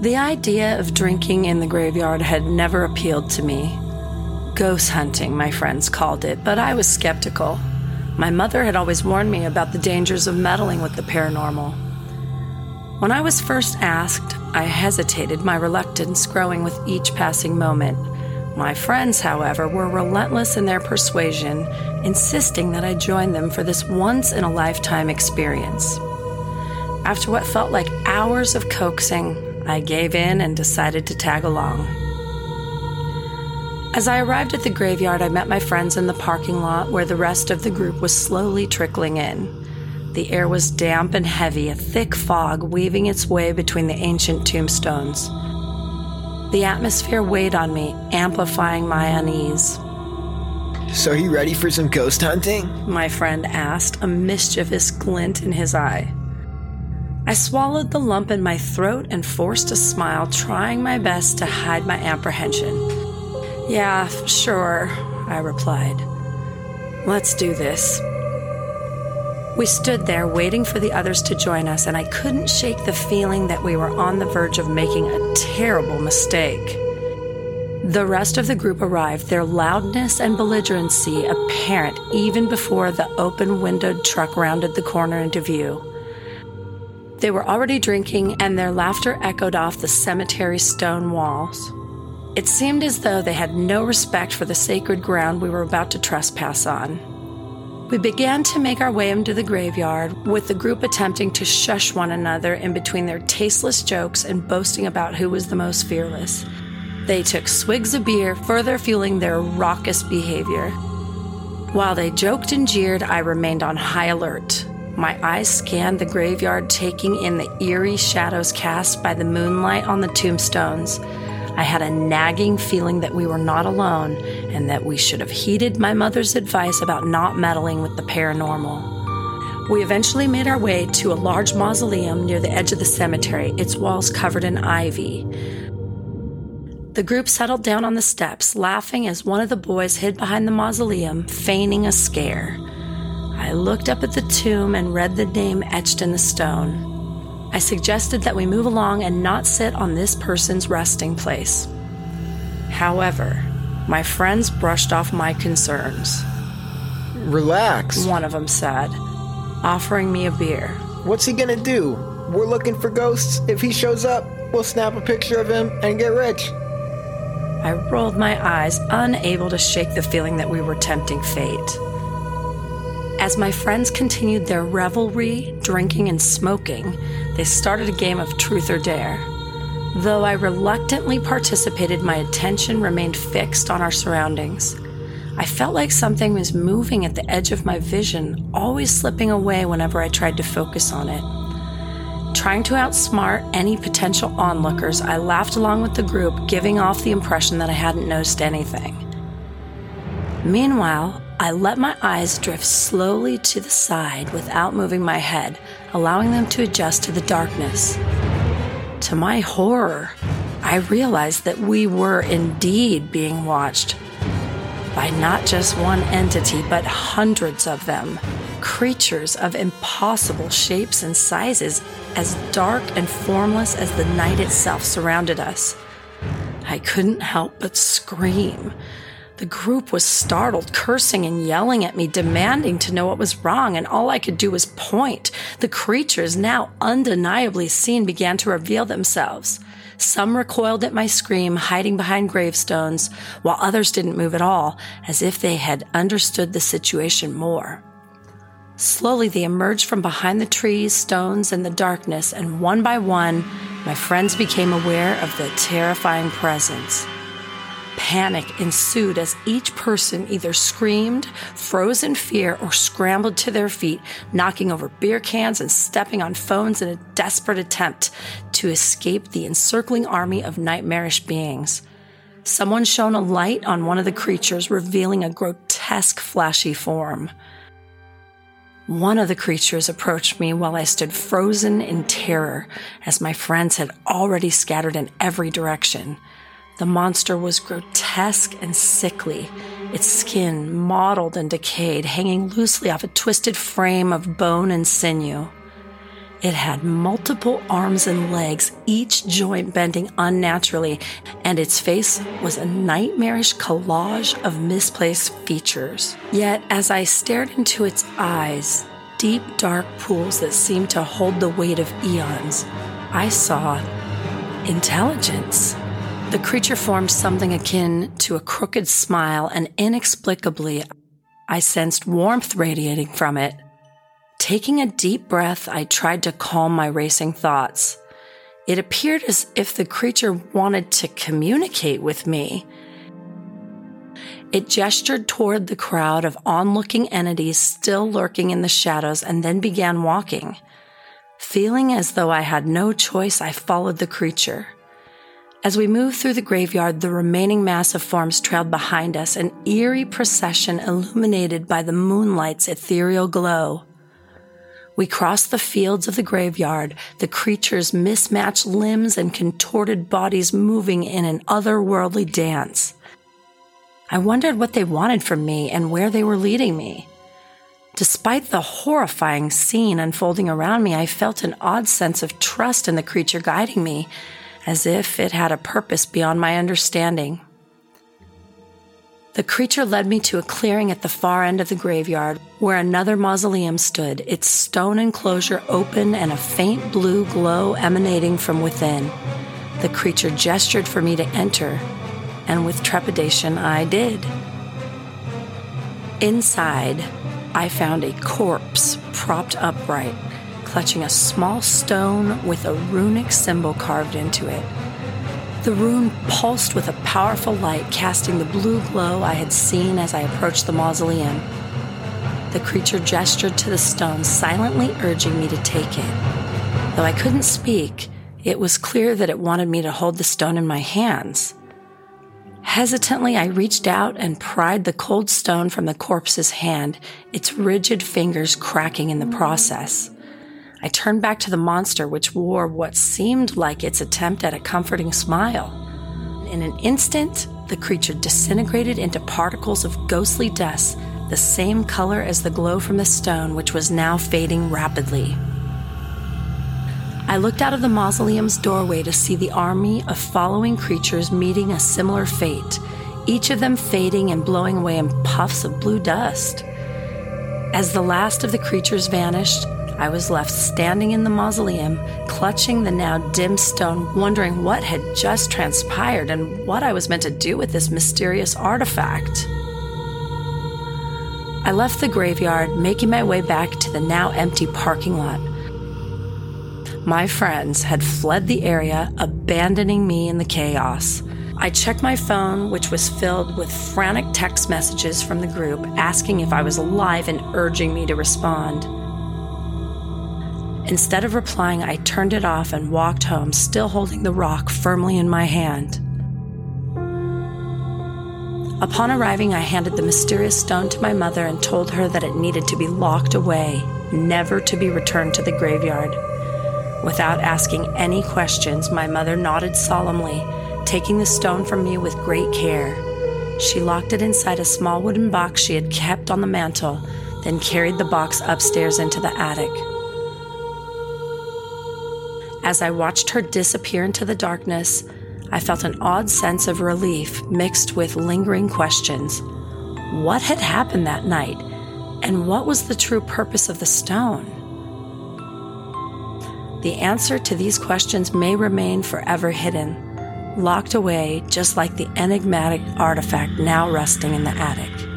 The idea of drinking in the graveyard had never appealed to me. Ghost hunting, my friends called it, but I was skeptical. My mother had always warned me about the dangers of meddling with the paranormal. When I was first asked, I hesitated, my reluctance growing with each passing moment. My friends, however, were relentless in their persuasion, insisting that I join them for this once in a lifetime experience. After what felt like hours of coaxing, I gave in and decided to tag along. As I arrived at the graveyard, I met my friends in the parking lot where the rest of the group was slowly trickling in. The air was damp and heavy, a thick fog weaving its way between the ancient tombstones. The atmosphere weighed on me, amplifying my unease. So, are you ready for some ghost hunting? My friend asked, a mischievous glint in his eye. I swallowed the lump in my throat and forced a smile, trying my best to hide my apprehension. Yeah, sure, I replied. Let's do this. We stood there waiting for the others to join us, and I couldn't shake the feeling that we were on the verge of making a terrible mistake. The rest of the group arrived, their loudness and belligerency apparent even before the open windowed truck rounded the corner into view. They were already drinking, and their laughter echoed off the cemetery stone walls. It seemed as though they had no respect for the sacred ground we were about to trespass on. We began to make our way into the graveyard, with the group attempting to shush one another in between their tasteless jokes and boasting about who was the most fearless. They took swigs of beer, further fueling their raucous behavior. While they joked and jeered, I remained on high alert. My eyes scanned the graveyard, taking in the eerie shadows cast by the moonlight on the tombstones. I had a nagging feeling that we were not alone and that we should have heeded my mother's advice about not meddling with the paranormal. We eventually made our way to a large mausoleum near the edge of the cemetery, its walls covered in ivy. The group settled down on the steps, laughing as one of the boys hid behind the mausoleum, feigning a scare. I looked up at the tomb and read the name etched in the stone. I suggested that we move along and not sit on this person's resting place. However, my friends brushed off my concerns. Relax. One of them said, offering me a beer. What's he gonna do? We're looking for ghosts. If he shows up, we'll snap a picture of him and get rich. I rolled my eyes, unable to shake the feeling that we were tempting fate. As my friends continued their revelry, drinking, and smoking, they started a game of truth or dare. Though I reluctantly participated, my attention remained fixed on our surroundings. I felt like something was moving at the edge of my vision, always slipping away whenever I tried to focus on it. Trying to outsmart any potential onlookers, I laughed along with the group, giving off the impression that I hadn't noticed anything. Meanwhile, I let my eyes drift slowly to the side without moving my head, allowing them to adjust to the darkness. To my horror, I realized that we were indeed being watched by not just one entity, but hundreds of them. Creatures of impossible shapes and sizes, as dark and formless as the night itself surrounded us. I couldn't help but scream. The group was startled, cursing and yelling at me, demanding to know what was wrong, and all I could do was point. The creatures, now undeniably seen, began to reveal themselves. Some recoiled at my scream, hiding behind gravestones, while others didn't move at all, as if they had understood the situation more. Slowly, they emerged from behind the trees, stones, and the darkness, and one by one, my friends became aware of the terrifying presence. Panic ensued as each person either screamed, froze in fear, or scrambled to their feet, knocking over beer cans and stepping on phones in a desperate attempt to escape the encircling army of nightmarish beings. Someone shone a light on one of the creatures, revealing a grotesque, flashy form. One of the creatures approached me while I stood frozen in terror, as my friends had already scattered in every direction. The monster was grotesque and sickly, its skin mottled and decayed, hanging loosely off a twisted frame of bone and sinew. It had multiple arms and legs, each joint bending unnaturally, and its face was a nightmarish collage of misplaced features. Yet, as I stared into its eyes, deep dark pools that seemed to hold the weight of eons, I saw intelligence. The creature formed something akin to a crooked smile, and inexplicably, I sensed warmth radiating from it. Taking a deep breath, I tried to calm my racing thoughts. It appeared as if the creature wanted to communicate with me. It gestured toward the crowd of onlooking entities still lurking in the shadows and then began walking. Feeling as though I had no choice, I followed the creature. As we moved through the graveyard, the remaining mass of forms trailed behind us, an eerie procession illuminated by the moonlight's ethereal glow. We crossed the fields of the graveyard, the creature's mismatched limbs and contorted bodies moving in an otherworldly dance. I wondered what they wanted from me and where they were leading me. Despite the horrifying scene unfolding around me, I felt an odd sense of trust in the creature guiding me, as if it had a purpose beyond my understanding. The creature led me to a clearing at the far end of the graveyard where another mausoleum stood, its stone enclosure open and a faint blue glow emanating from within. The creature gestured for me to enter, and with trepidation I did. Inside, I found a corpse propped upright, clutching a small stone with a runic symbol carved into it. The rune pulsed with a powerful light, casting the blue glow I had seen as I approached the mausoleum. The creature gestured to the stone, silently urging me to take it. Though I couldn't speak, it was clear that it wanted me to hold the stone in my hands. Hesitantly, I reached out and pried the cold stone from the corpse's hand, its rigid fingers cracking in the process. I turned back to the monster, which wore what seemed like its attempt at a comforting smile. In an instant, the creature disintegrated into particles of ghostly dust, the same color as the glow from the stone, which was now fading rapidly. I looked out of the mausoleum's doorway to see the army of following creatures meeting a similar fate, each of them fading and blowing away in puffs of blue dust. As the last of the creatures vanished, I was left standing in the mausoleum, clutching the now dim stone, wondering what had just transpired and what I was meant to do with this mysterious artifact. I left the graveyard, making my way back to the now empty parking lot. My friends had fled the area, abandoning me in the chaos. I checked my phone, which was filled with frantic text messages from the group asking if I was alive and urging me to respond. Instead of replying, I turned it off and walked home, still holding the rock firmly in my hand. Upon arriving, I handed the mysterious stone to my mother and told her that it needed to be locked away, never to be returned to the graveyard. Without asking any questions, my mother nodded solemnly, taking the stone from me with great care. She locked it inside a small wooden box she had kept on the mantel, then carried the box upstairs into the attic. As I watched her disappear into the darkness, I felt an odd sense of relief mixed with lingering questions. What had happened that night? And what was the true purpose of the stone? The answer to these questions may remain forever hidden, locked away just like the enigmatic artifact now resting in the attic.